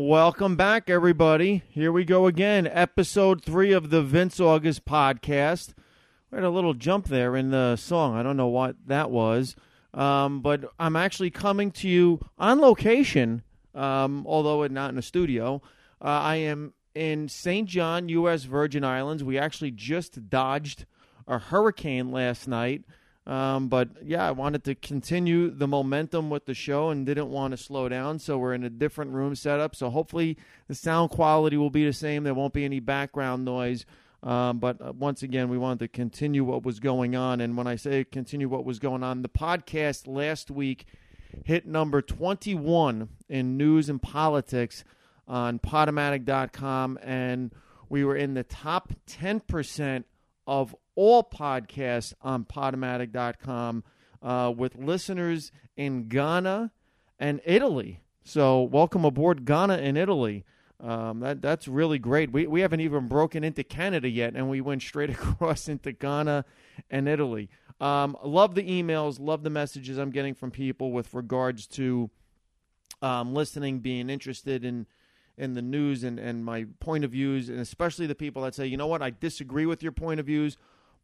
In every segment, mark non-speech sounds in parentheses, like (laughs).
Welcome back, everybody. Here we go again. Episode three of the Vince August podcast. We had a little jump there in the song. I don't know what that was. Um, but I'm actually coming to you on location, um, although not in a studio. Uh, I am in St. John, U.S. Virgin Islands. We actually just dodged a hurricane last night. Um, but yeah, I wanted to continue the momentum with the show and didn't want to slow down. So we're in a different room setup. So hopefully the sound quality will be the same. There won't be any background noise. Um, but uh, once again, we wanted to continue what was going on. And when I say continue what was going on, the podcast last week hit number 21 in news and politics on Podomatic.com. And we were in the top 10% of all podcasts on Podomatic.com uh, with listeners in Ghana and Italy. So, welcome aboard, Ghana and Italy. Um, that that's really great. We we haven't even broken into Canada yet, and we went straight (laughs) across into Ghana and Italy. Um, love the emails, love the messages I'm getting from people with regards to um, listening, being interested in in the news and, and my point of views, and especially the people that say, you know what, I disagree with your point of views,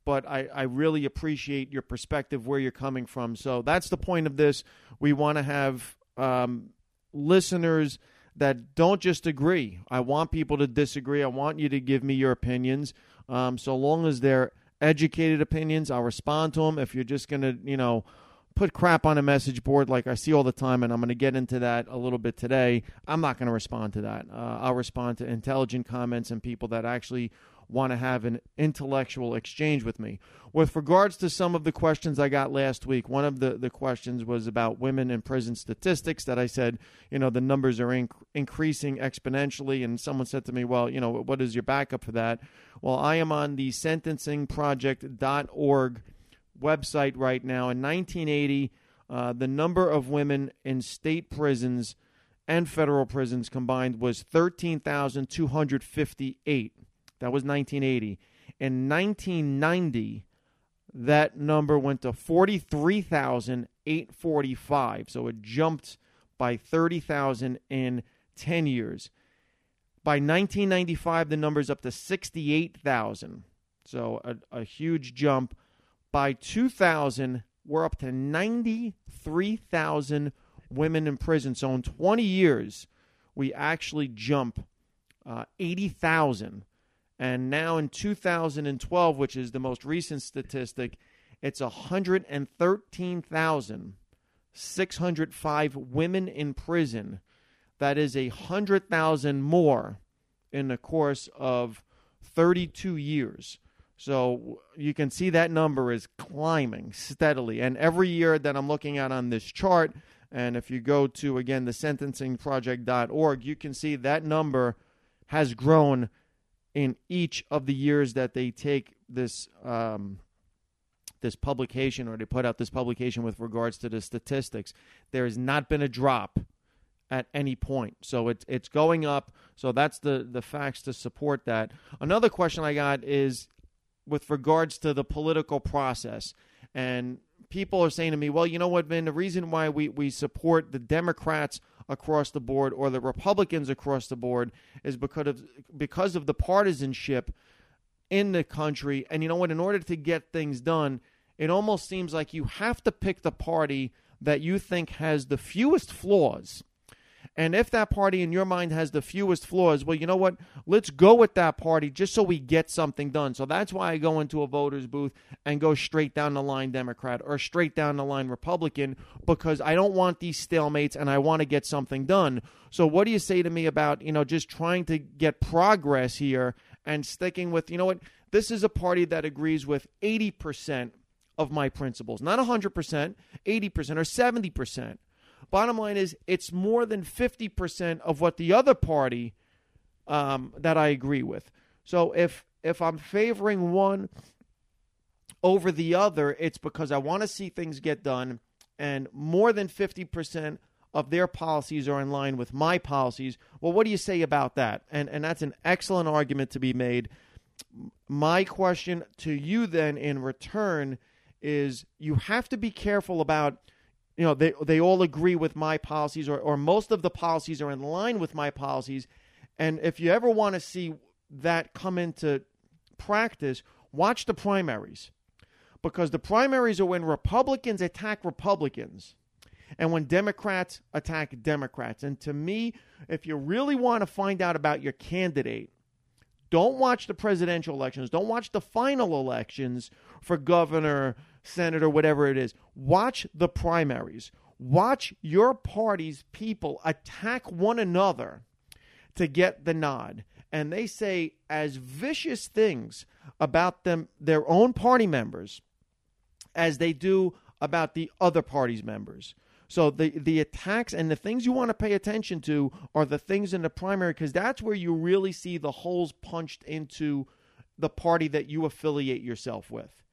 but I, I really appreciate your perspective, where you're coming from. So that's the point of this. We want to have um, listeners that don't just agree. I want people to disagree. I want you to give me your opinions. Um, so long as they're educated opinions, I'll respond to them. If you're just going to, you know, put crap on a message board like I see all the time, and I'm going to get into that a little bit today, I'm not going to respond to that. Uh, I'll respond to intelligent comments and people that actually want to have an intellectual exchange with me. With regards to some of the questions I got last week, one of the, the questions was about women in prison statistics that I said, you know, the numbers are inc- increasing exponentially. And someone said to me, well, you know, what is your backup for that? Well, I am on the sentencingproject.org website right now. In 1980, uh, the number of women in state prisons and federal prisons combined was 13,258. That was 1980. In 1990, that number went to 43,845. So it jumped by 30,000 in 10 years. By 1995, the number's up to 68,000. So a, a huge jump. By 2000, we're up to 93,000 women in prison. So in 20 years, we actually jump uh, 80,000 and now in 2012, which is the most recent statistic, it's 113,605 women in prison. That is a 100,000 more in the course of 32 years. So you can see that number is climbing steadily. And every year that I'm looking at on this chart, and if you go to, again, the sentencingproject.org, you can see that number has grown in each of the years that they take this um, this publication or they put out this publication with regards to the statistics. There has not been a drop at any point, so it's it's going up. So that's the the facts to support that. Another question I got is with regards to the political process and people are saying to me, well, you know what, Vin, the reason why we, we support the Democrats across the board or the Republicans across the board is because of because of the partisanship in the country. And you know what? In order to get things done, it almost seems like you have to pick the party that you think has the fewest flaws and if that party in your mind has the fewest flaws, well, you know what? Let's go with that party just so we get something done. So that's why I go into a voter's booth and go straight down the line Democrat or straight down the line Republican because I don't want these stalemates and I want to get something done. So what do you say to me about, you know, just trying to get progress here and sticking with, you know what? This is a party that agrees with 80% of my principles. Not 100%, 80% or 70%. Bottom line is, it's more than 50% of what the other party um, that I agree with. So if if I'm favoring one over the other, it's because I want to see things get done, and more than 50% of their policies are in line with my policies. Well, what do you say about that? And and that's an excellent argument to be made. My question to you then in return is you have to be careful about you know, they they all agree with my policies, or or most of the policies are in line with my policies. And if you ever want to see that come into practice, watch the primaries, because the primaries are when Republicans attack Republicans, and when Democrats attack Democrats. And to me, if you really want to find out about your candidate, don't watch the presidential elections. Don't watch the final elections for governor, senator, whatever it is. Watch the primaries. Watch your party's people attack one another to get the nod. And they say as vicious things about them, their own party members, as they do about the other party's members. So the the attacks and the things you want to pay attention to are the things in the primary because that's where you really see the holes punched into the party that you affiliate yourself with.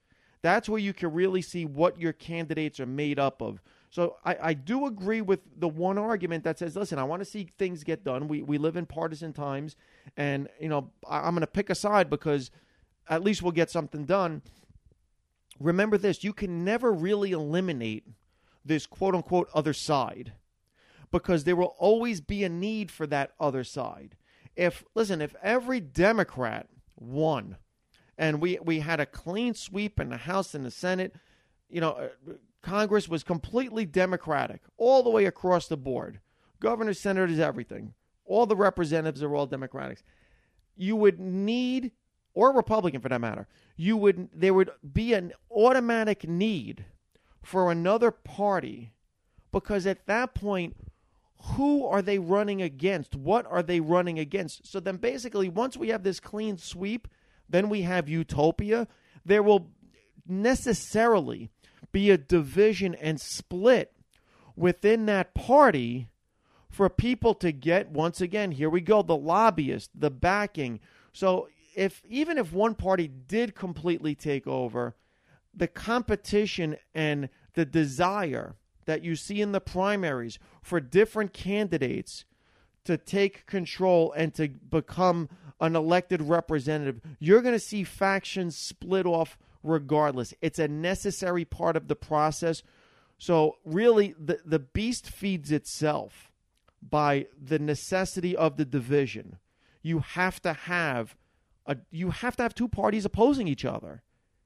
That's where you can really see what your candidates are made up of. So I, I do agree with the one argument that says, listen, I want to see things get done. We we live in partisan times, and you know I, I'm going to pick a side because at least we'll get something done. Remember this: you can never really eliminate this quote unquote other side because there will always be a need for that other side. If listen, if every Democrat won and we we had a clean sweep in the House and the Senate, you know, uh, Congress was completely democratic all the way across the board. Governors, senators, everything. All the representatives are all Democrats. You would need or Republican for that matter. You would there would be an automatic need for another party because at that point, who are they running against? What are they running against? So then basically, once we have this clean sweep, then we have utopia. There will necessarily be a division and split within that party for people to get once again here we go the lobbyist the backing so if even if one party did completely take over the competition and the desire that you see in the primaries for different candidates to take control and to become an elected representative, you're going to see factions split off regardless. It's a necessary part of the process. So, really, the, the beast feeds itself by the necessity of the division. You have to have a, you have to have two parties opposing each other.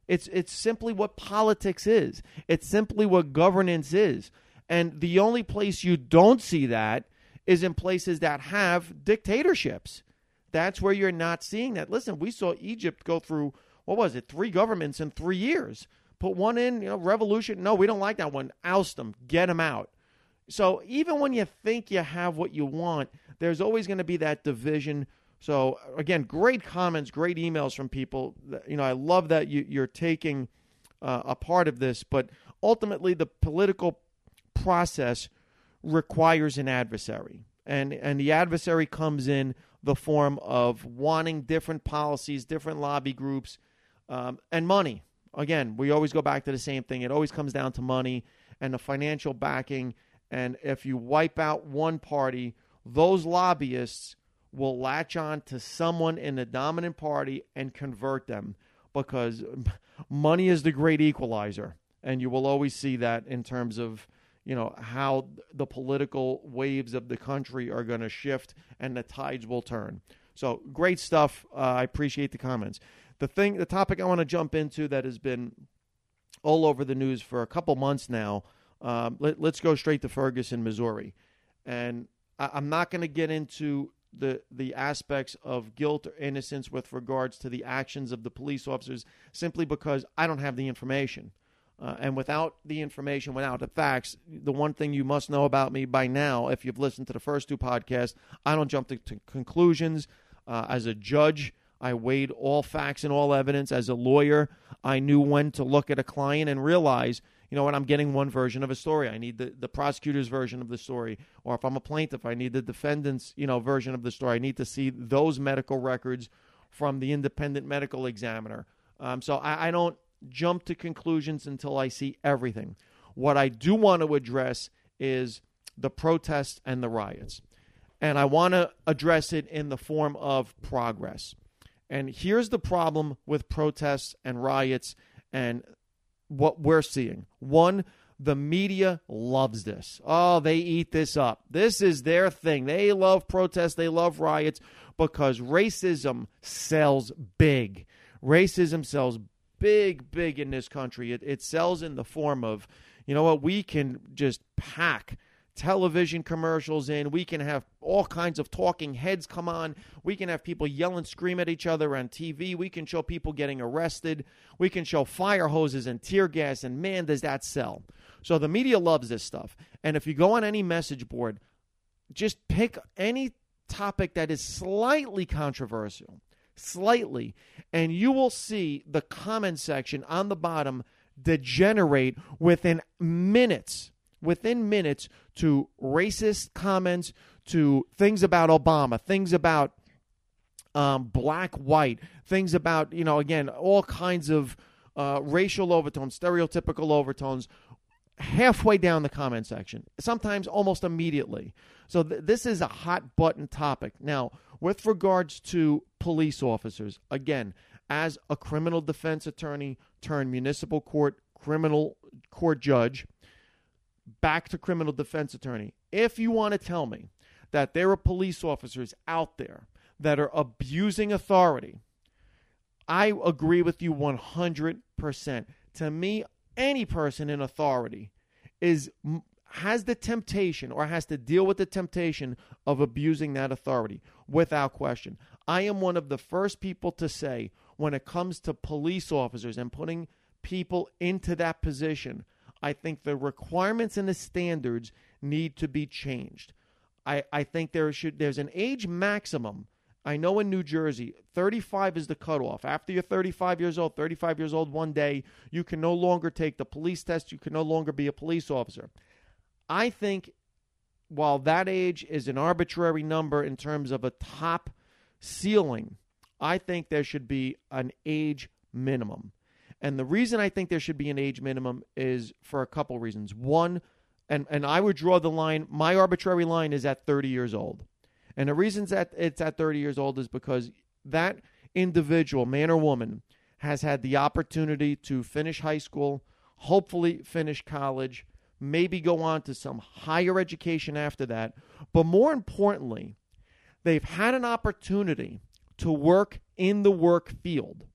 It's it's simply what politics is. It's simply what governance is. And the only place you don't see that is in places that have dictatorships. That's where you're not seeing that. Listen, we saw Egypt go through what was it? Three governments in 3 years. Put one in, you know, revolution. No, we don't like that one. Oust them. Get them out. So even when you think you have what you want, there's always going to be that division so again, great comments, great emails from people. You know, I love that you, are taking uh, a part of this, but ultimately, the political process requires an adversary, and and the adversary comes in the form of wanting different policies, different lobby groups, um, and money. Again, we always go back to the same thing. It always comes down to money and the financial backing. And if you wipe out one party, those lobbyists will latch on to someone in the dominant party and convert them because (laughs) money is the great equalizer. And you will always see that in terms of you know how the political waves of the country are going to shift and the tides will turn. So great stuff. Uh, I appreciate the comments. The thing, the topic I want to jump into that has been all over the news for a couple months now. Um, let, us go straight to Ferguson, Missouri, and I, I'm not going to get into the the aspects of guilt or innocence with regards to the actions of the police officers simply because I don't have the information. Uh, and without the information, without the facts, the one thing you must know about me by now, if you've listened to the first two podcasts, I don't jump to, to conclusions. Uh, as a judge, I weighed all facts and all evidence. As a lawyer, I knew when to look at a client and realize you know what, I'm getting one version of a story. I need the, the prosecutor's version of the story. Or if I'm a plaintiff, I need the defendant's, you know, version of the story. I need to see those medical records from the independent medical examiner. Um, so I, I don't jump to conclusions until I see everything. What I do want to address is the protests and the riots. And I want to address it in the form of progress. And here's the problem with protests and riots and what we're seeing. One, The media loves this. Oh, they eat this up. This is their thing. They love protests, they love riots because racism sells big. Racism sells big, big in this country. It, it sells in the form of, you know what, we can just pack television commercials in. We can have all kinds of talking heads come on. We can have people yell and scream at each other on TV. We can show people getting arrested. We can show fire hoses and tear gas. And man, does that sell. So the media loves this stuff. And if you go on any message board, just pick any topic that is slightly controversial, slightly, and you will see the comment section on the bottom degenerate within minutes within minutes to racist comments, to things about Obama, things about um, black, white, things about, you know, again, all kinds of uh, racial overtones, stereotypical overtones, halfway down the comment section, sometimes almost immediately. So th- this is a hot button topic. Now, with regards to police officers, again, as a criminal defense attorney turned municipal court criminal court judge, back to criminal defense attorney. If you want to tell me that there are police officers out there that are abusing authority, I agree with you 100%. To me, any person in authority is has the temptation or has to deal with the temptation of abusing that authority without question. I am one of the first people to say when it comes to police officers and putting people into that position, I think the requirements and the standards need to be changed. I, I think there should there's an age maximum. I know in New Jersey, 35 is the cutoff. After you're 35 years old, 35 years old one day, you can no longer take the police test. You can no longer be a police officer. I think while that age is an arbitrary number in terms of a top ceiling, I think there should be an age minimum. And the reason I think there should be an age minimum is for a couple reasons. One, and, and I would draw the line, my arbitrary line is at 30 years old. And the reason that it's at 30 years old is because that individual, man or woman, has had the opportunity to finish high school, hopefully finish college, maybe go on to some higher education after that. But more importantly, they've had an opportunity to work in the work field.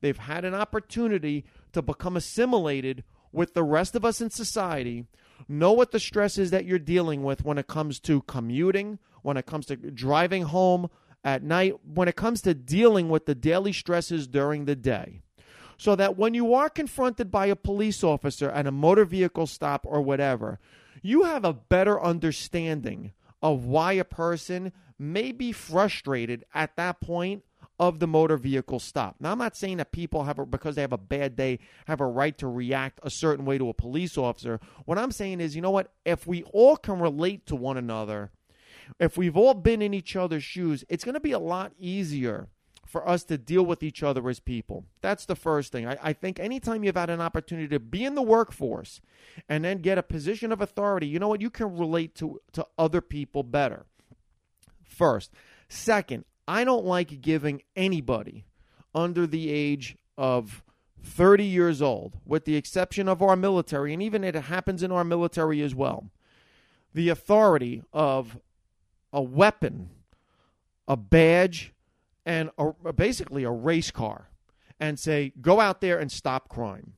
They've had an opportunity to become assimilated with the rest of us in society, know what the stress is that you're dealing with when it comes to commuting, when it comes to driving home at night, when it comes to dealing with the daily stresses during the day. So that when you are confronted by a police officer at a motor vehicle stop or whatever, you have a better understanding of why a person may be frustrated at that point of the motor vehicle stop. Now, I'm not saying that people have, a, because they have a bad day, have a right to react a certain way to a police officer. What I'm saying is, you know what? If we all can relate to one another, if we've all been in each other's shoes, it's going to be a lot easier for us to deal with each other as people. That's the first thing. I, I, think anytime you've had an opportunity to be in the workforce and then get a position of authority, you know what? You can relate to, to other people better. First. Second, I don't like giving anybody under the age of 30 years old, with the exception of our military, and even it happens in our military as well, the authority of a weapon, a badge, and a, basically a race car and say, go out there and stop crime.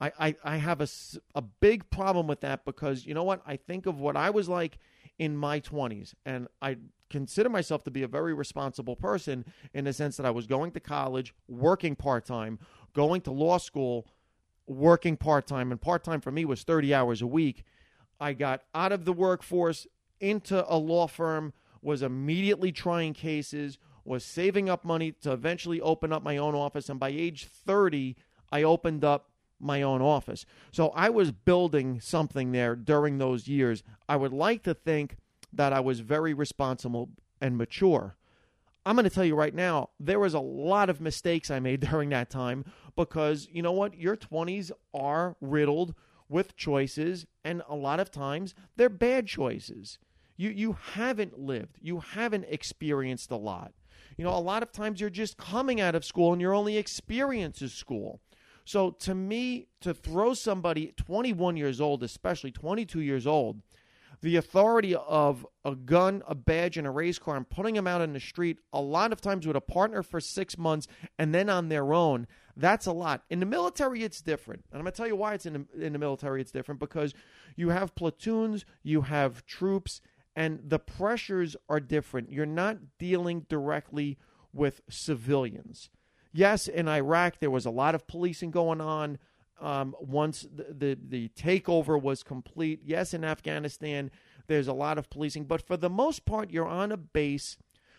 I, I, I have a, a big problem with that because, you know what? I think of what I was like in my 20s, and I consider myself to be a very responsible person in the sense that I was going to college, working part time, going to law school, working part time. And part time for me was 30 hours a week. I got out of the workforce into a law firm, was immediately trying cases, was saving up money to eventually open up my own office. And by age 30, I opened up my own office. So I was building something there during those years. I would like to think that I was very responsible and mature. I'm going to tell you right now, there was a lot of mistakes I made (laughs) during that time because you know what? Your 20s are riddled with choices, and a lot of times they're bad choices. You, you haven't lived, you haven't experienced a lot. You know, a lot of times you're just coming out of school and your only experience is school. So to me, to throw somebody 21 years old, especially 22 years old, the authority of a gun, a badge, and a race car and putting them out in the street, a lot of times with a partner for six months and then on their own, that's a lot. In the military, it's different. And I'm going to tell you why it's in the, in the military, it's different because you have platoons, you have troops, and the pressures are different. You're not dealing directly with civilians. Yes, in Iraq, there was a lot of policing going on um, once the, the, the takeover was complete. Yes, in Afghanistan, there's a lot of policing, but for the most part, you're on a base.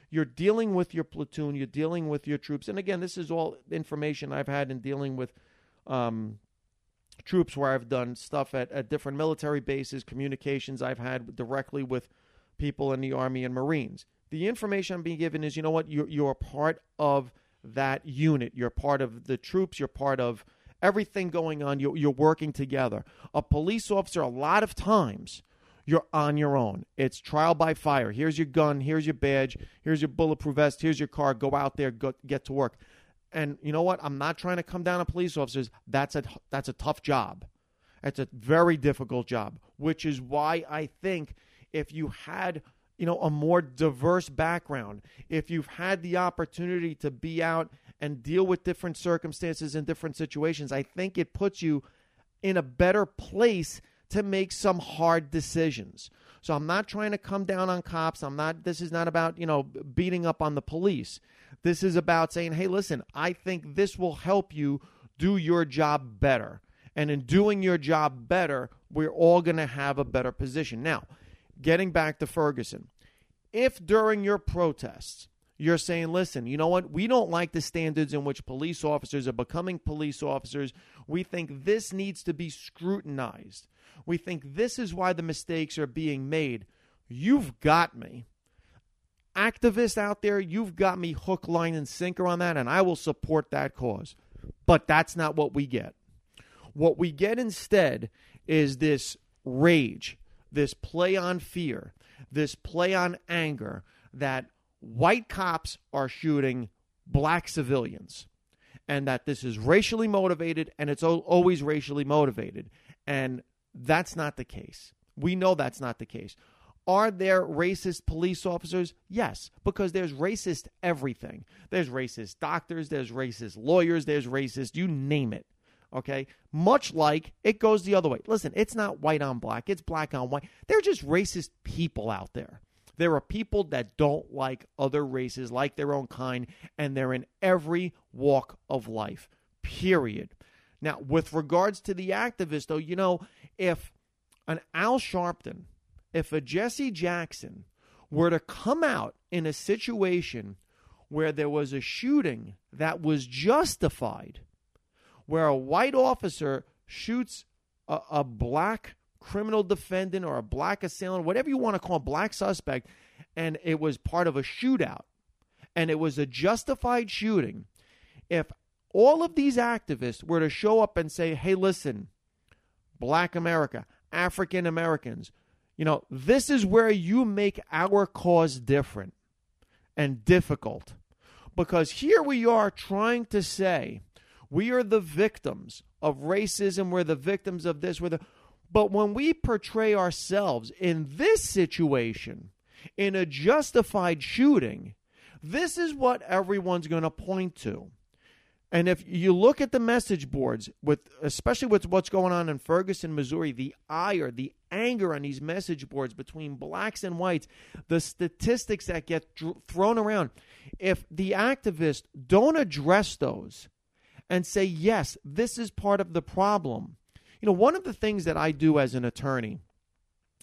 You're dealing with your platoon. You're dealing with your troops. And again, this is all information I've had in dealing with um, troops where I've done stuff at, at different military bases, communications I've had directly with people in the Army and Marines. The information I'm being given is, you know what, you're, you're part of that unit. You're part of the troops. You're part of everything going on. You're, you're working together. A police officer, a lot of times, you're on your own. It's trial by fire. Here's your gun. Here's your badge. Here's your bulletproof vest. Here's your car. Go out there. Go, get to work. And you know what? I'm not trying to come down on police officers. That's a that's a tough job. It's a very difficult job, which is why I think if you had you know a more diverse background, if you've had the opportunity to be out and deal with different circumstances and different situations, I think it puts you in a better place to make some hard decisions. So I'm not trying to come down on cops. I'm not this is not about, you know, beating up on the police. This is about saying, "Hey, listen, I think this will help you do your job better." And in doing your job better, we're all going to have a better position. Now, getting back to Ferguson, if during your protests you're saying, listen, you know what? We don't like the standards in which police officers are becoming police officers. We think this needs to be scrutinized. We think this is why the mistakes are being made. You've got me. Activists out there, you've got me hook, line, and sinker on that, and I will support that cause. But that's not what we get. What we get instead is this rage, this play on fear, this play on anger that white cops are shooting black civilians and that this is racially motivated and it's always racially motivated. And that's not the case. We know that's not the case. Are there racist police officers? Yes, because there's racist everything. There's racist doctors, there's racist lawyers, there's racist, you name it. Okay? Much like it goes the other way. Listen, it's not white on black, it's black on white. They're just racist people out there. There are people that don't like other races, like their own kind, and they're in every walk of life, period. Now, with regards to the activists, though, you know, if an Al Sharpton, if a Jesse Jackson were to come out in a situation where there was a shooting that was justified, where a white officer shoots a, a black criminal defendant or a black assailant, whatever you want to call a black suspect, and it was part of a shootout, and it was a justified shooting, if all of these activists were to show up and say, hey, listen, black America, African Americans, you know, this is where you make our cause different and difficult. Because here we are trying to say we are the victims of racism, we're the victims of this, we're the but when we portray ourselves in this situation, in a justified shooting, this is what everyone's going to point to. And if you look at the message boards, with especially with what's going on in Ferguson, Missouri, the ire, the anger on these message boards between blacks and whites, the statistics that get dr- thrown around, if the activists don't address those and say, yes, this is part of the problem, you know, one of the things that I do as an attorney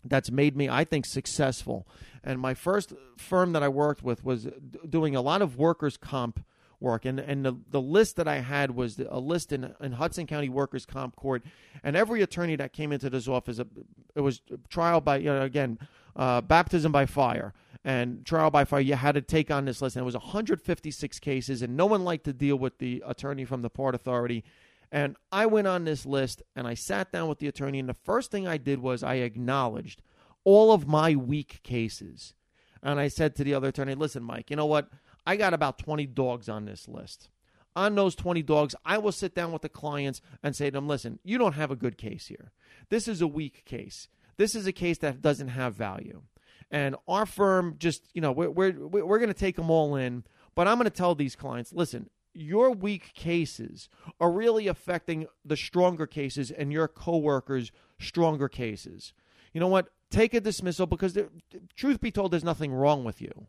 that's made me, I think, successful, and my first firm that I worked with was doing a lot of workers' comp work. And, and the, the list that I had was a list in, in Hudson County Workers' Comp Court. And every attorney that came into this office, it was trial by, you know, again, uh, baptism by fire and trial by fire. You had to take on this list. And it was 156 cases, and no one liked to deal with the attorney from the Port Authority. And I went on this list and I sat down with the attorney, and the first thing I did was I acknowledged all of my weak cases. And I said to the other attorney, listen, Mike, you know what? I got about 20 dogs on this list. on those 20 dogs, I will sit down with the clients and say to them, listen, you don't have a good case here. This is a weak case. This is a case that doesn't have value. And our firm just, you know, we're, we're, we're going to take them all in. But I'm going to tell these clients listen, your weak cases are really affecting the stronger cases and your coworkers' stronger cases. You know what? Take a dismissal because, there, truth be told, there's nothing wrong with you.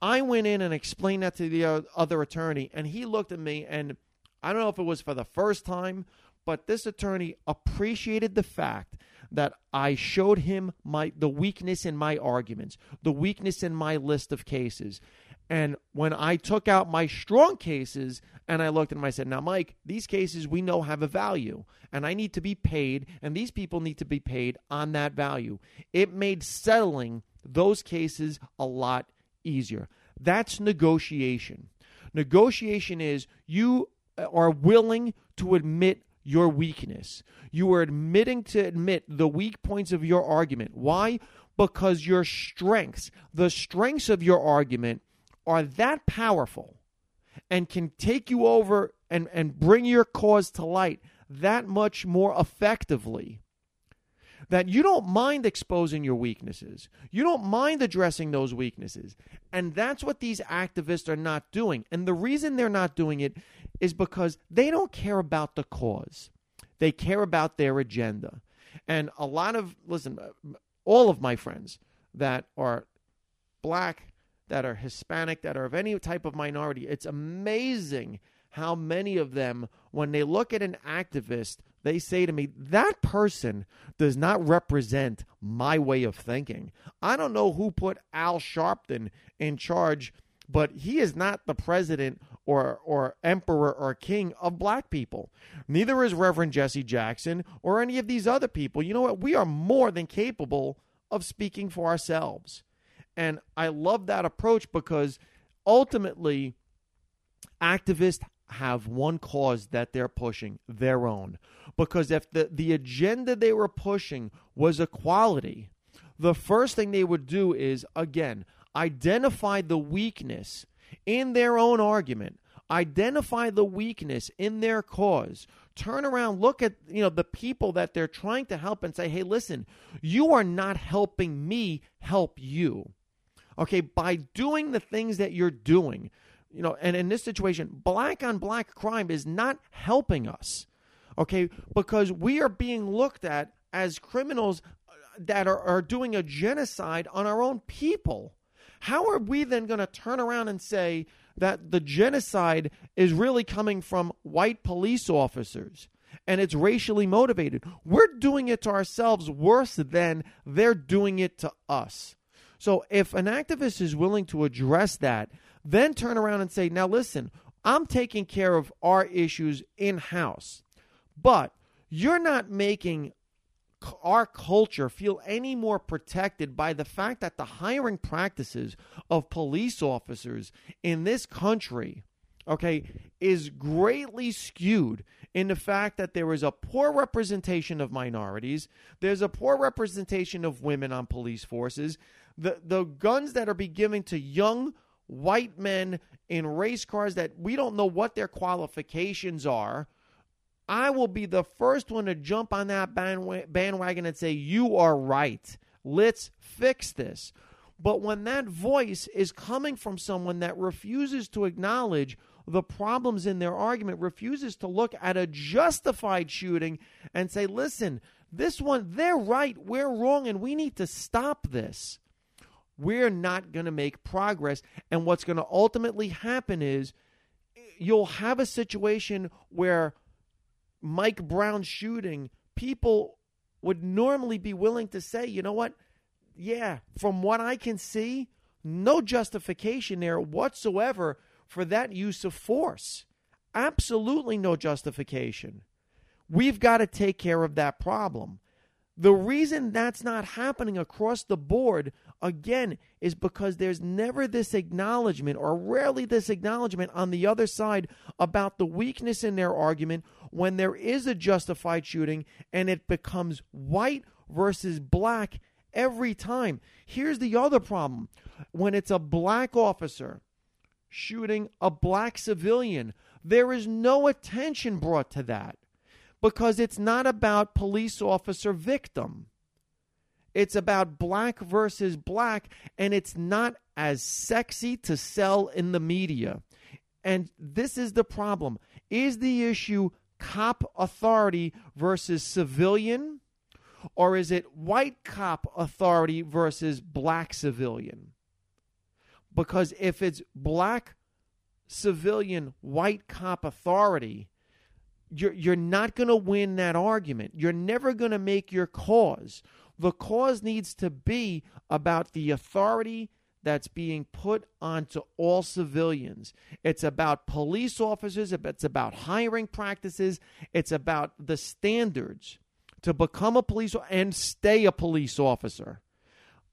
I went in and explained that to the other attorney, and he looked at me, and I don't know if it was for the first time, but this attorney appreciated the fact that I showed him my the weakness in my arguments, the weakness in my list of cases. And when I took out my strong cases and I looked at them, I said, Now, Mike, these cases we know have a value and I need to be paid, and these people need to be paid on that value. It made settling those cases a lot easier. That's negotiation. Negotiation is you uh, are willing to admit your weakness. You are admitting to admit the weak points of your argument. Why? Because your strengths, the strengths of your argument, are that powerful and can take you over and, and bring your cause to light that much more effectively that you don't mind exposing your weaknesses. You don't mind addressing those weaknesses. And that's what these activists are not doing. And the reason they're not doing it is because they don't care about the cause, they care about their agenda. And a lot of, listen, all of my friends that are black, that are Hispanic, that are of any type of minority, it's amazing how many of them, when they look at an activist, they say to me, that person does not represent my way of thinking. I don't know who put Al Sharpton in charge, but he is not the president or, or emperor or king of black people. Neither is Reverend Jesse Jackson or any of these other people. You know what? We are more than capable of speaking for ourselves. And I love that approach because ultimately, activists have one cause that they're pushing their own. Because if the, the agenda they were pushing was equality, the first thing they would do is, again, identify the weakness in their own argument identify the weakness in their cause turn around look at you know the people that they're trying to help and say hey listen you are not helping me help you okay by doing the things that you're doing you know and in this situation black on black crime is not helping us okay because we are being looked at as criminals uh, that are, are doing a genocide on our own people how are we then going to turn around and say that the genocide is really coming from white police officers and it's racially motivated? We're doing it to ourselves worse than they're doing it to us. So if an activist is willing to address that, then turn around and say, now listen, I'm taking care of our issues in house, but you're not making our culture feel any more protected by the fact that the hiring practices of police officers in this country okay is greatly skewed in the fact that there is a poor representation of minorities there's a poor representation of women on police forces the the guns that are being given to young white men in race cars that we don't know what their qualifications are I will be the first one to jump on that bandwagon and say, You are right. Let's fix this. But when that voice is coming from someone that refuses to acknowledge the problems in their argument, refuses to look at a justified shooting and say, listen, this one, they're right, we're wrong, and we need to stop this, we're not going to make progress. And what's going to ultimately happen is you'll have a situation where Mike Brown shooting, people would normally be willing to say, you know what? Yeah, from what I can see, no justification there whatsoever for that use of force. Absolutely no justification. We've got to take care of that problem. The reason that's not happening across the board, again, is because there's never this acknowledgement, or rarely this acknowledgement on the other side about the weakness in their argument when there is a justified shooting and it becomes white versus black every time. Here's the other problem when it's a black officer shooting a black civilian, There is no attention brought to that because it's not about police officer victim. It's about black versus black, and it's not as sexy to sell in the media. And this is the problem. Is the issue cop authority versus civilian? Or is it white cop authority versus black civilian? Because if it's black civilian, white cop authority, you're, you're not going to win that argument. You're never going to make your cause. The cause needs to be about the authority that's being put onto all civilians. It's about police officers, it's about hiring practices, it's about the standards to become a police and stay a police officer.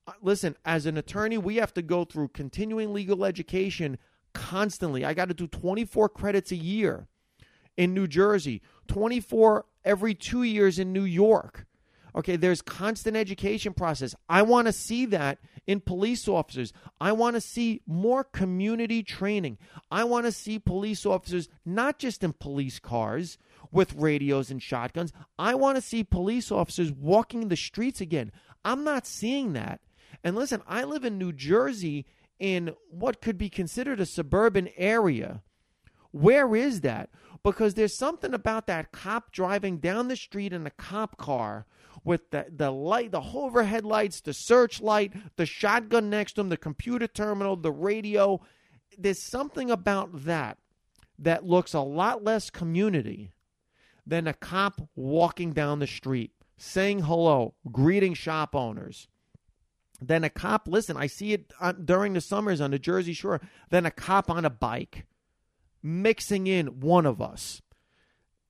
Uh, listen, as an attorney, we have to go through continuing legal education constantly. I got to do 24 credits a year in New Jersey, 24 every 2 years in New York. Okay, there's constant education process. I want to see that in police officers. I want to see more community training. I want to see police officers not just in police cars with radios and shotguns. I want to see police officers walking the streets again. I'm not seeing that. And listen, I live in New Jersey in what could be considered a suburban area. Where is that? Because there's something about that cop driving down the street in a cop car with the, the light, the overhead lights, the searchlight, the shotgun next to him, the computer terminal, the radio. There's something about that that looks a lot less community than a cop walking down the street, saying hello, greeting shop owners. Then a cop, listen, I see it uh, during the summers on the Jersey Shore. Then a cop on a bike mixing in one of us.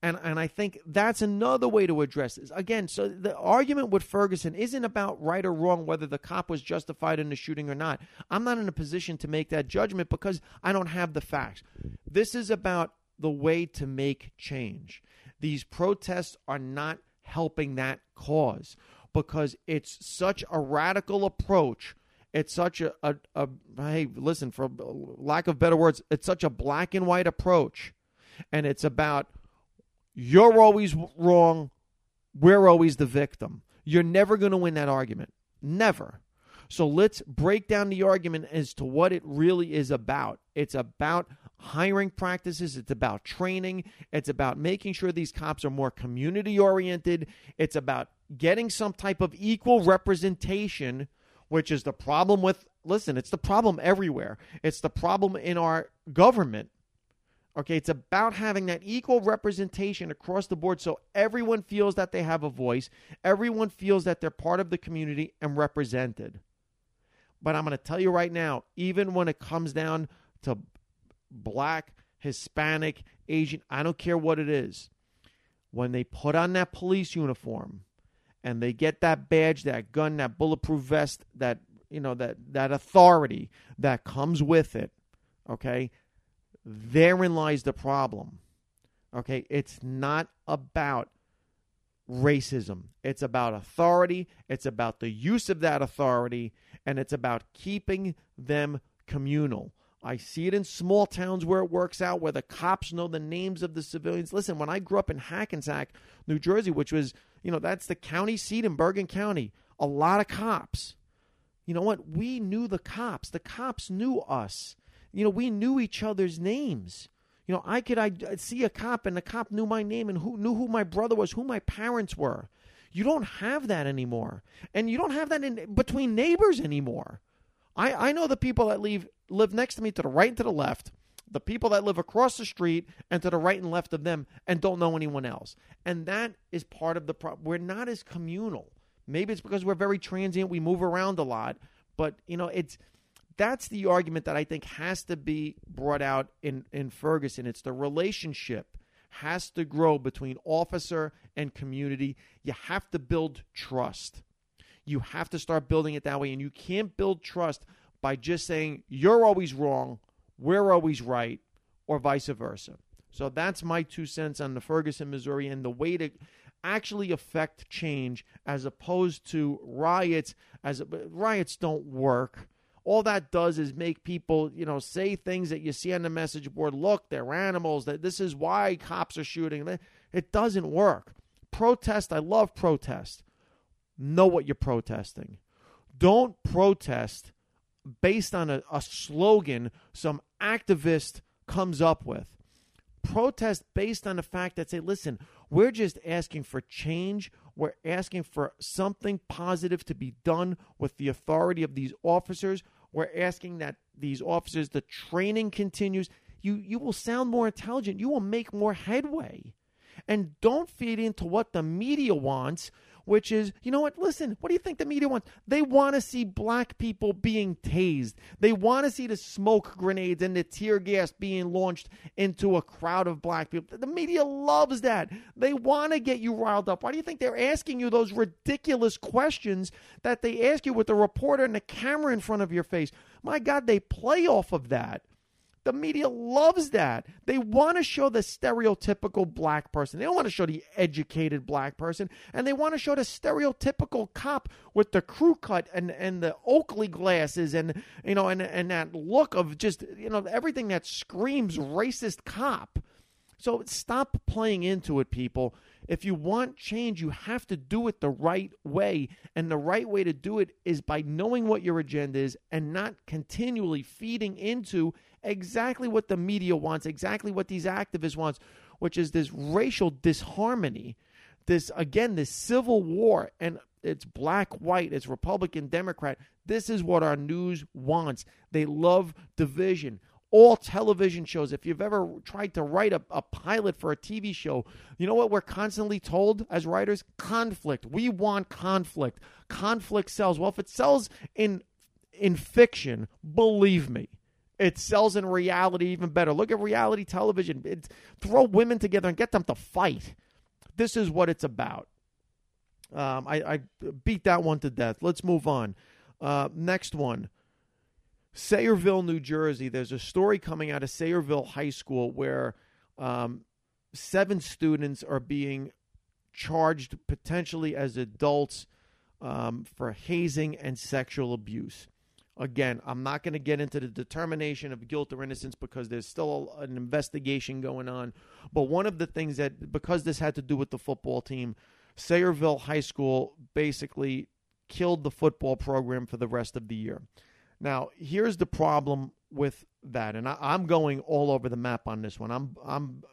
And, and I think that's another way to address this. Again, so the argument with Ferguson isn't about right or wrong, whether the cop was justified in the shooting or not. I'm not in a position to make that judgment because I don't have the facts. This is about the way to make change. These protests are not helping that cause because it's such a radical approach. It's such a, a, a hey, listen, for lack of better words, it's such a black and white approach. And it's about you're always wrong. We're always the victim. You're never going to win that argument. Never. So let's break down the argument as to what it really is about. It's about hiring practices, it's about training, it's about making sure these cops are more community oriented, it's about getting some type of equal representation, which is the problem with, listen, it's the problem everywhere. It's the problem in our government Okay, it's about having that equal representation across the board so everyone feels that they have a voice, everyone feels that they're part of the community and represented. But I'm going to tell you right now, even when it comes down to black, Hispanic, Asian, I don't care what it is, when they put on that police uniform and they get that badge, that gun, that bulletproof vest, that you know that that authority that comes with it, okay? Therein lies the problem. Okay, it's not about racism. It's about authority, it's about the use of that authority, and it's about keeping them communal. I see it in small towns where it works out, where the cops know the names of the civilians. Listen, when I grew up in Hackensack, New Jersey, which was, you know, that's the county seat in Bergen County, a lot of cops. You know what? We knew the cops. The cops knew us you know, we knew each other's names. You know, I could I see a cop and the cop knew my name and who knew who my brother was, who my parents were. You don't have that anymore, and you don't have that in between neighbors anymore. I I know the people that live live next to me to the right and to the left, the people that live across the street and to the right and left of them, and don't know anyone else. And that is part of the problem. We're not as communal. Maybe it's because we're very transient. We move around a lot, but you know it's that's the argument that I think has to be brought out in, in Ferguson. It's the relationship has to grow between officer and community. You have to build trust. You have to start building it that way. And you can't build trust by just saying, you're always wrong, we're always right, or vice versa. So that's my two cents on the Ferguson, Missouri, and the way to actually affect change as opposed to riots. As riots don't work all that does is make people, you know, say things that you see on the message board. Look, they're animals. That this is why cops are shooting. It doesn't work. Protest. I love protest. Know what you're protesting. Don't protest based on a, a slogan some activist comes up with. Protest based on the fact that say, listen, we're just asking for change. We're asking for something positive to be done with the authority of these officers. We're asking that these officers, the training continues. You, you will sound more intelligent. You will make more headway. And don't feed into what the media wants, which is, you know what? Listen, what do you think the media wants? They want to see black people being tased. They want to see the smoke grenades and the tear gas being launched into a crowd of black people. The media loves that. They want to get you riled up. Why do you think they're asking you those ridiculous questions that they ask you with the reporter and the camera in front of your face? My God, they play off of that. The media loves that. They want to show the stereotypical black person. They don't want to show the educated black person. And they want to show the stereotypical cop with the crew cut and, and the Oakley glasses and you know and and that look of just you know everything that screams racist cop. So stop playing into it, people. If you want change, you have to do it the right way. And the right way to do it is by knowing what your agenda is and not continually feeding into exactly what the media wants, exactly what these activists wants, which is this racial disharmony, this again, this civil war, and it's black, white, it's Republican, Democrat. This is what our news wants. They love division. All television shows, if you've ever tried to write a, a pilot for a TV show, you know what we're constantly told as writers? Conflict. We want conflict. Conflict sells. Well, if it sells in in fiction, believe me, it sells in reality even better. Look at reality television. It's, throw women together and get them to fight. This is what it's about. Um, I, I, beat that one to death. Let's move on. Uh, next one. Sayreville, New Jersey. There's a story coming out of Sayreville High School where um, seven students are being charged potentially as adults um, for hazing and sexual abuse. Again, I'm not going to get into the determination of guilt or innocence because there's still an investigation going on. But one of the things that, because this had to do with the football team, Sayreville High School basically killed the football program for the rest of the year. Now, here's the problem with that, and I, am going all over the map on this one. I'm I'm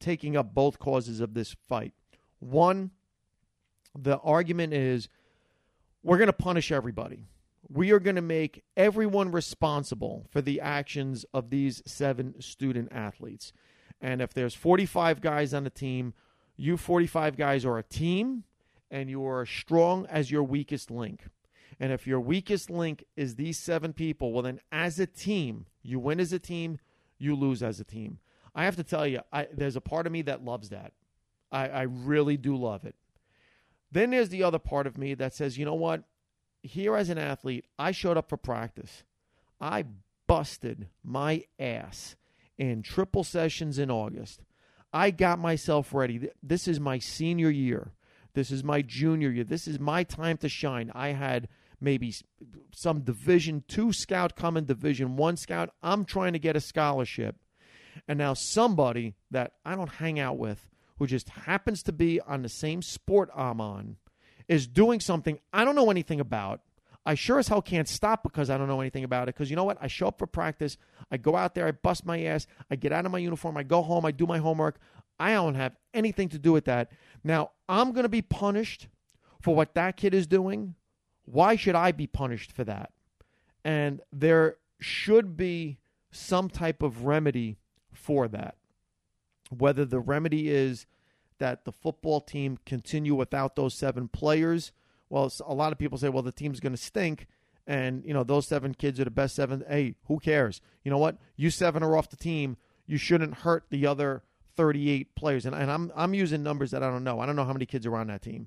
taking up both causes of this fight. One, the argument is we're going to punish everybody we are going to make everyone responsible for the actions of these seven student athletes. And if there's 45 guys on the team, you 45 guys are a team and you are as strong as your weakest link. And if your weakest link is these seven people, well, then as a team, you win as a team, you lose as a team. I have to tell you, I, there's a part of me that loves that. I, I really do love it. Then there's the other part of me that says, you know what? Here as an athlete, I showed up for practice. I busted my ass in triple sessions in August. I got myself ready. This is my senior year. This is my junior year. This is my time to shine. I had maybe some Division 2 scout coming, Division 1 scout. I'm trying to get a scholarship. And now somebody that I don't hang out with who just happens to be on the same sport I'm on is doing something I don't know anything about. I sure as hell can't stop because I don't know anything about it. Because you know what? I show up for practice. I go out there. I bust my ass. I get out of my uniform. I go home. I do my homework. I don't have anything to do with that. Now, I'm going to be punished for what that kid is doing. Why should I be punished for that? And there should be some type of remedy for that. Whether the remedy is that the football team continue without those seven players. Well, a lot of people say, well, the team's going to stink. And, you know, those seven kids are the best seven. Hey, who cares? You know what? You seven are off the team. You shouldn't hurt the other 38 players. And, and I'm, I'm using numbers that I don't know. I don't know how many kids are on that team.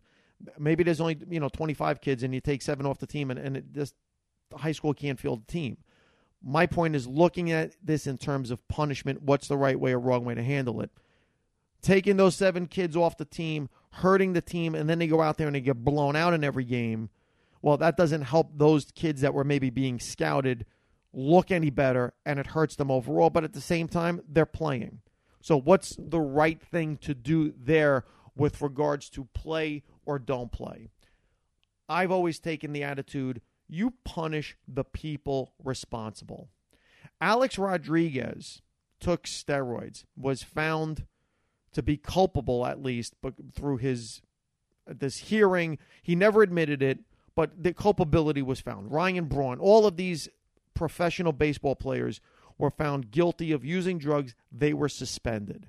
Maybe there's only, you know, 25 kids and you take seven off the team and, and it just, high school can't field the team. My point is looking at this in terms of punishment. What's the right way or wrong way to handle it? Taking those seven kids off the team, hurting the team, and then they go out there and they get blown out in every game. Well, that doesn't help those kids that were maybe being scouted look any better and it hurts them overall. But at the same time, they're playing. So, what's the right thing to do there with regards to play or don't play? I've always taken the attitude you punish the people responsible. Alex Rodriguez took steroids, was found to be culpable at least but through his this hearing. He never admitted it, but the culpability was found. Ryan Braun, all of these professional baseball players were found guilty of using drugs. They were suspended.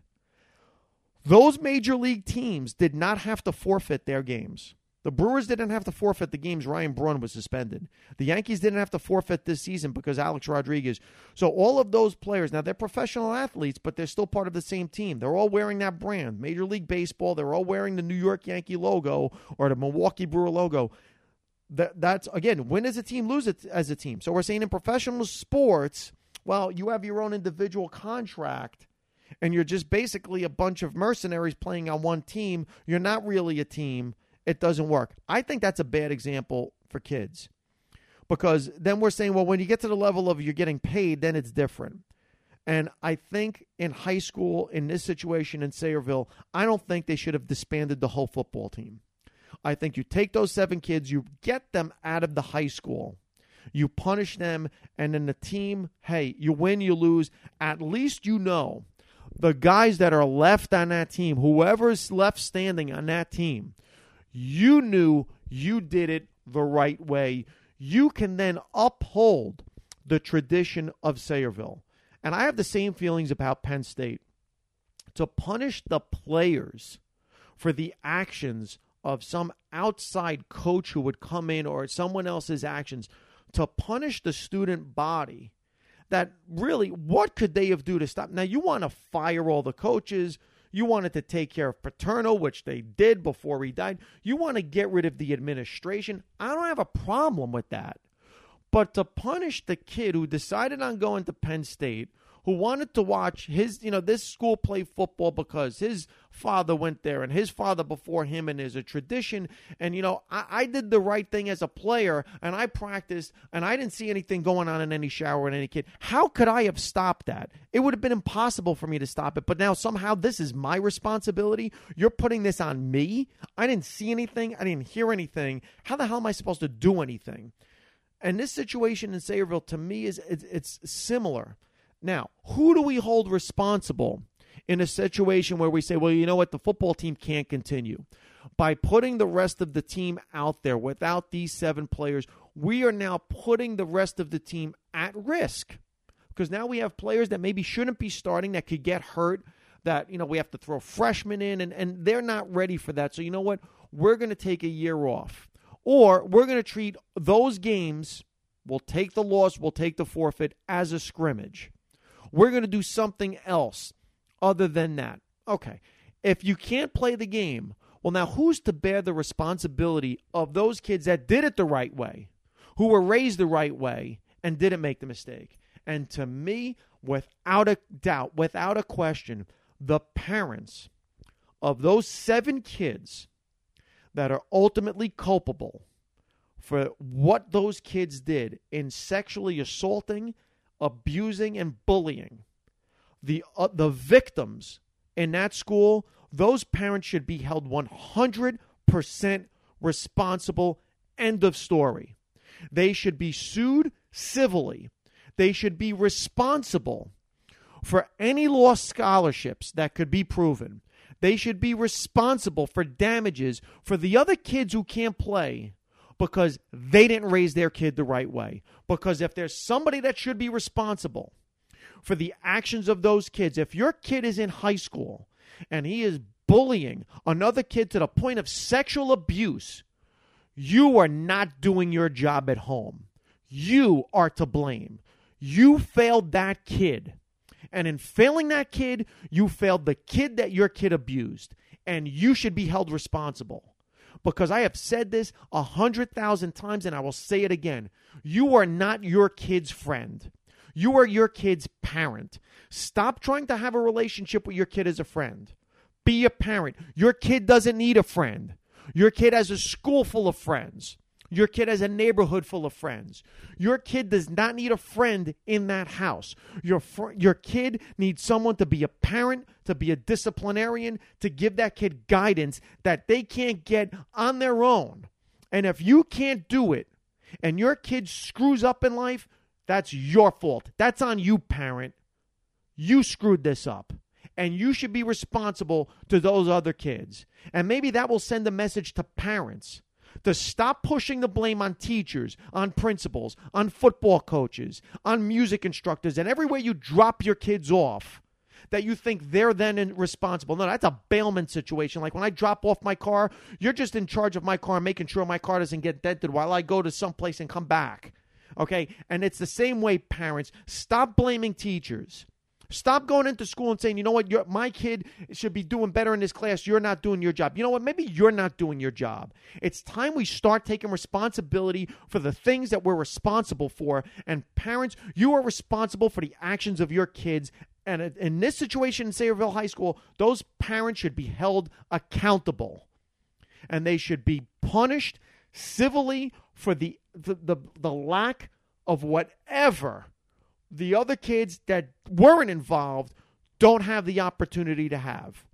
Those major league teams did not have to forfeit their games. The Brewers didn't have to forfeit the games Ryan Braun was suspended. The Yankees didn't have to forfeit this season because Alex Rodriguez. So all of those players, now they're professional athletes, but they're still part of the same team. They're all wearing that brand. Major League Baseball, they're all wearing the New York Yankee logo or the Milwaukee Brewer logo. That that's again, win as a team, lose it as a team. So we're saying in professional sports, well, you have your own individual contract and you're just basically a bunch of mercenaries playing on one team. You're not really a team it doesn't work. I think that's a bad example for kids because then we're saying, well, when you get to the level of you're getting paid, then it's different. And I think in high school, in this situation in Sayreville, I don't think they should have disbanded the whole football team. I think you take those seven kids, you get them out of the high school, you punish them, and then the team, hey, you win, you lose. At least you know the guys that are left on that team, whoever's left standing on that team, you knew you did it the right way. You can then uphold the tradition of Sayreville. And I have the same feelings about Penn State. To punish the players for the actions of some outside coach who would come in or someone else's actions, to punish the student body, that really, what could they have do to stop? Now, you want to fire all the coaches you wanted to take care of Paterno, which they did before he died. You want to get rid of the administration. I don't have a problem with that. But to punish the kid who decided on going to Penn State, who wanted to watch his, you know, this school play football because his father went there and his father before him, and there's a tradition. And, you know, I, I did the right thing as a player and I practiced and I didn't see anything going on in any shower in any kid. How could I have stopped that? It would have been impossible for me to stop it. But now somehow this is my responsibility. You're putting this on me. I didn't see anything, I didn't hear anything. How the hell am I supposed to do anything? And this situation in Sayreville to me is it's, it's similar. Now, who do we hold responsible in a situation where we say, well, you know what, the football team can't continue? By putting the rest of the team out there without these seven players, we are now putting the rest of the team at risk. Because now we have players that maybe shouldn't be starting that could get hurt that you know we have to throw freshmen in and, and they're not ready for that. So you know what? We're going to take a year off. Or we're going to treat those games we'll take the loss we'll take the forfeit as a scrimmage we're going to do something else other than that. Okay. If you can't play the game, well, now who's to bear the responsibility of those kids that did it the right way, who were raised the right way, and didn't make the mistake? And to me, without a doubt, without a question, the parents of those seven kids that are ultimately culpable for what those kids did in sexually assaulting abusing and bullying the uh, the victims in that school those parents should be held 100% responsible. End of story. They should be sued civilly. They should be responsible for any lost scholarships that could be proven. They should be responsible for damages for the other kids who can't play because they didn't raise their kid the right way. Because if there's somebody that should be responsible for the actions of those kids, if your kid is in high school and he is bullying another kid to the point of sexual abuse, you are not doing your job at home. You are to blame. You failed that kid. And in failing that kid, you failed the kid that your kid abused. And you should be held responsible because I have said this a hundred thousand times and I will say it again. You are not your kid's friend. You are your kid's parent. Stop trying to have a relationship with your kid as a friend. Be a parent. Your kid doesn't need a friend. Your kid has a school full of friends. Your kid has a neighborhood full of friends. Your kid does not need a friend in that house. Your fr- your kid needs someone to be a parent, to be a disciplinarian, to give that kid guidance that they can't get on their own. And if you can't do it and your kid screws up in life, that's your fault. That's on you, parent. You screwed this up. And you should be responsible to those other kids. And maybe that will send a message to parents to stop pushing the blame on teachers, on principals, on football coaches, on music instructors, and everywhere you drop your kids off that you think they're then responsible. No, that's a bailment situation. Like when I drop off my car, you're just in charge of my car, making sure my car doesn't get dented while I go to someplace and come back. Okay? And it's the same way, parents. Stop blaming teachers. Stop going into school and saying, you know what, my kid should be doing better in this class. You're not doing your job. You know what? Maybe you're not doing your job. It's time we start taking responsibility for the things that we're responsible for. And parents, you are responsible for the actions of your kids. And in this situation in Sayreville High School, those parents should be held accountable. And they should be punished civilly for the, the, the, the lack of whatever the other kids that weren't involved don't have the opportunity to have.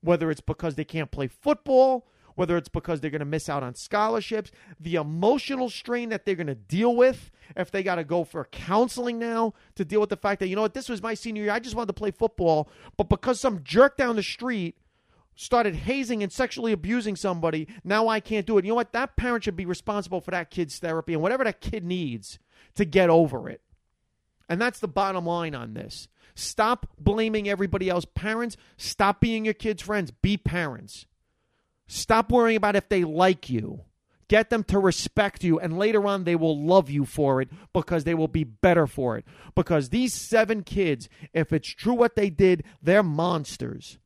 Whether it's because they can't play football, whether it's because they're going to miss out on scholarships, the emotional strain that they're going to deal with if they got to go for counseling now to deal with the fact that, you know what, this was my senior year. I just wanted to play football, but because some jerk down the street started hazing and sexually abusing somebody, now I can't do it. You know what? That parent should be responsible for that kid's therapy and whatever that kid needs to get over it. And that's the bottom line on this. Stop blaming everybody else. Parents, stop being your kids' friends. Be parents. Stop worrying about if they like you. Get them to respect you, and later on, they will love you for it because they will be better for it. Because these seven kids, if it's true what they did, they're monsters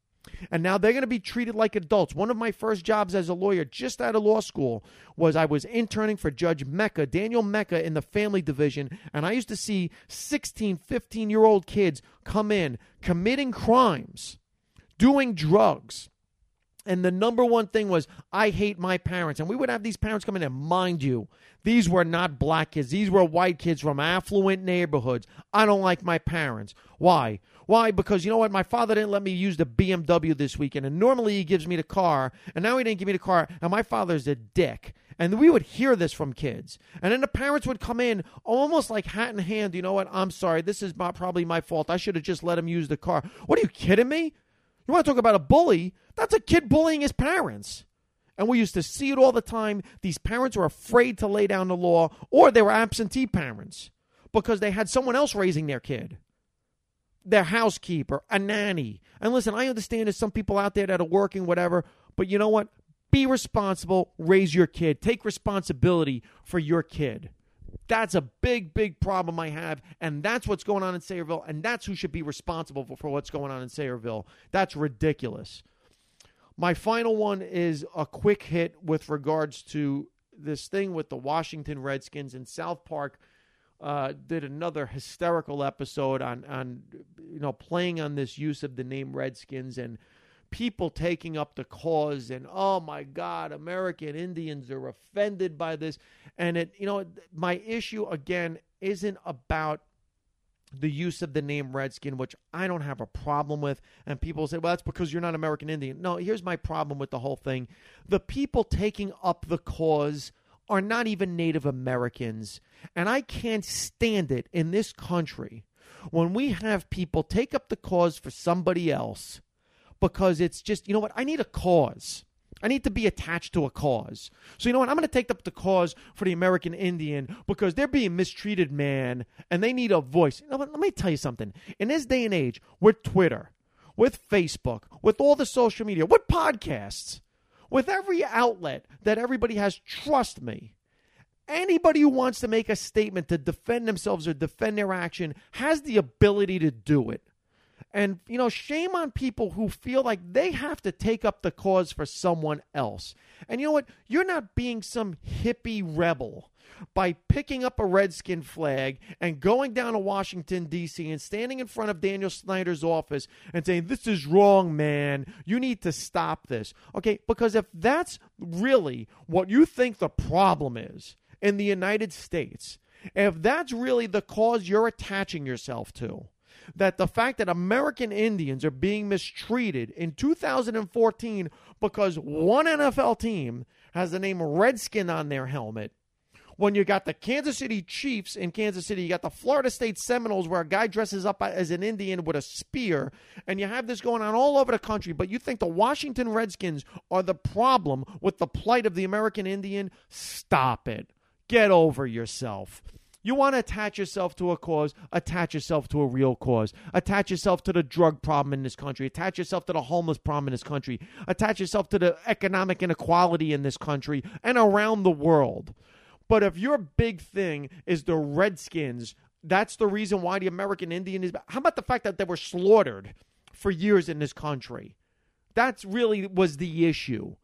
and now they're going to be treated like adults. One of my first jobs as a lawyer, just out of law school, was I was interning for Judge Mecca, Daniel Mecca, in the family division, and I used to see 16, 15 year old kids come in committing crimes, doing drugs. And the number one thing was, I hate my parents. And we would have these parents come in, and mind you, these were not black kids. These were white kids from affluent neighborhoods. I don't like my parents. Why? Why? Because you know what? My father didn't let me use the BMW this weekend, and normally he gives me the car, and now he didn't give me the car, and my father's a dick. And we would hear this from kids. And then the parents would come in almost like hat in hand. You know what? I'm sorry. This is my, probably my fault. I should have just let him use the car. What are you kidding me? You want to talk about a bully? That's a kid bullying his parents. And we used to see it all the time. These parents were afraid to lay down the law, or they were absentee parents because they had someone else raising their kid their housekeeper, a nanny. And listen, I understand there's some people out there that are working, whatever, but you know what? Be responsible, raise your kid, take responsibility for your kid. That's a big, big problem I have, and that's what's going on in Sayreville, and that's who should be responsible for, for what's going on in Sayreville. That's ridiculous. My final one is a quick hit with regards to this thing with the Washington Redskins in South Park uh, did another hysterical episode on on you know playing on this use of the name Redskins and people taking up the cause and oh my God, American Indians are offended by this, and it you know my issue again isn't about the use of the name Redskin, which I don't have a problem with. And people say, well, that's because you're not American Indian. No, here's my problem with the whole thing. The people taking up the cause are not even Native Americans. And I can't stand it in this country when we have people take up the cause for somebody else because it's just, you know what, I need a cause. I need to be attached to a cause. So, you know what? I'm going to take up the cause for the American Indian because they're being mistreated, man, and they need a voice. You know what? Let me tell you something. In this day and age, with Twitter, with Facebook, with all the social media, with podcasts, with every outlet that everybody has, trust me, anybody who wants to make a statement to defend themselves or defend their action has the ability to do it. And, you know, shame on people who feel like they have to take up the cause for someone else. And you know what? You're not being some hippie rebel by picking up a Redskin flag and going down to Washington, D.C., and standing in front of Daniel Snyder's office and saying, This is wrong, man. You need to stop this. Okay, because if that's really what you think the problem is in the United States, if that's really the cause you're attaching yourself to, that the fact that American Indians are being mistreated in 2014 because one NFL team has the name Redskin on their helmet. When you got the Kansas City Chiefs in Kansas City, you got the Florida State Seminoles where a guy dresses up as an Indian with a spear, and you have this going on all over the country, but you think the Washington Redskins are the problem with the plight of the American Indian? Stop it. Get over yourself. You want to attach yourself to a cause, attach yourself to a real cause. Attach yourself to the drug problem in this country. Attach yourself to the homeless problem in this country. Attach yourself to the economic inequality in this country and around the world. But if your big thing is the Redskins, that's the reason why the American Indian is. How about the fact that they were slaughtered for years in this country? That's really was the issue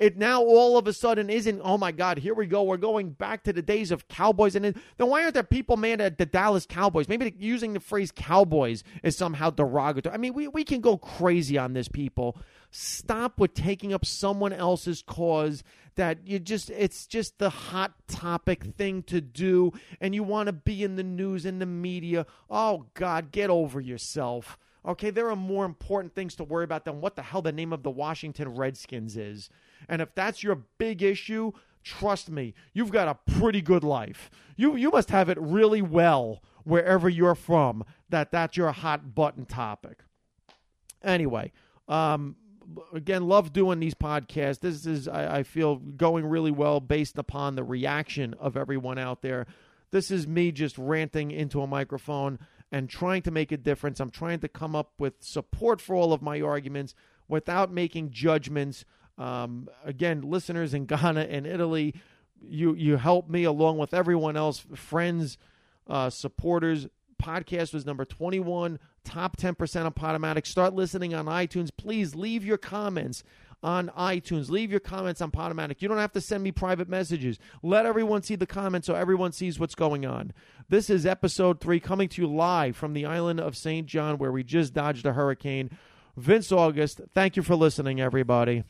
it now all of a sudden isn't, oh my God, here we go. We're going back to the days of Cowboys. And then why aren't there people mad at the Dallas Cowboys? Maybe using the phrase Cowboys is somehow derogatory. I mean, we, we can go crazy on this, people. Stop with taking up someone else's cause that you just, it's just the hot topic thing to do. And you want to be in the news and the media. Oh, God, get over yourself. Okay, there are more important things to worry about than what the hell the name of the Washington Redskins is. And if that's your big issue, trust me, you've got a pretty good life. You you must have it really well wherever you're from that that's your hot button topic. Anyway, um, again, love doing these podcasts. This is, I, I, feel, going really well based upon the reaction of everyone out there. This is me just ranting into a microphone and trying to make a difference. I'm trying to come up with support for all of my arguments without making judgments um, again, listeners in (laughs) Ghana and Italy, you you help me along with everyone else, friends, uh, supporters. Podcast was number 21, top 10% of Podomatic. Start listening on iTunes. Please leave your comments on iTunes. Leave your comments on Podomatic. You don't have to send me private messages. Let everyone see the comments so everyone sees what's going on. This is episode three coming to you live from the island of St. John where we just dodged a hurricane. Vince August, thank you for listening, everybody.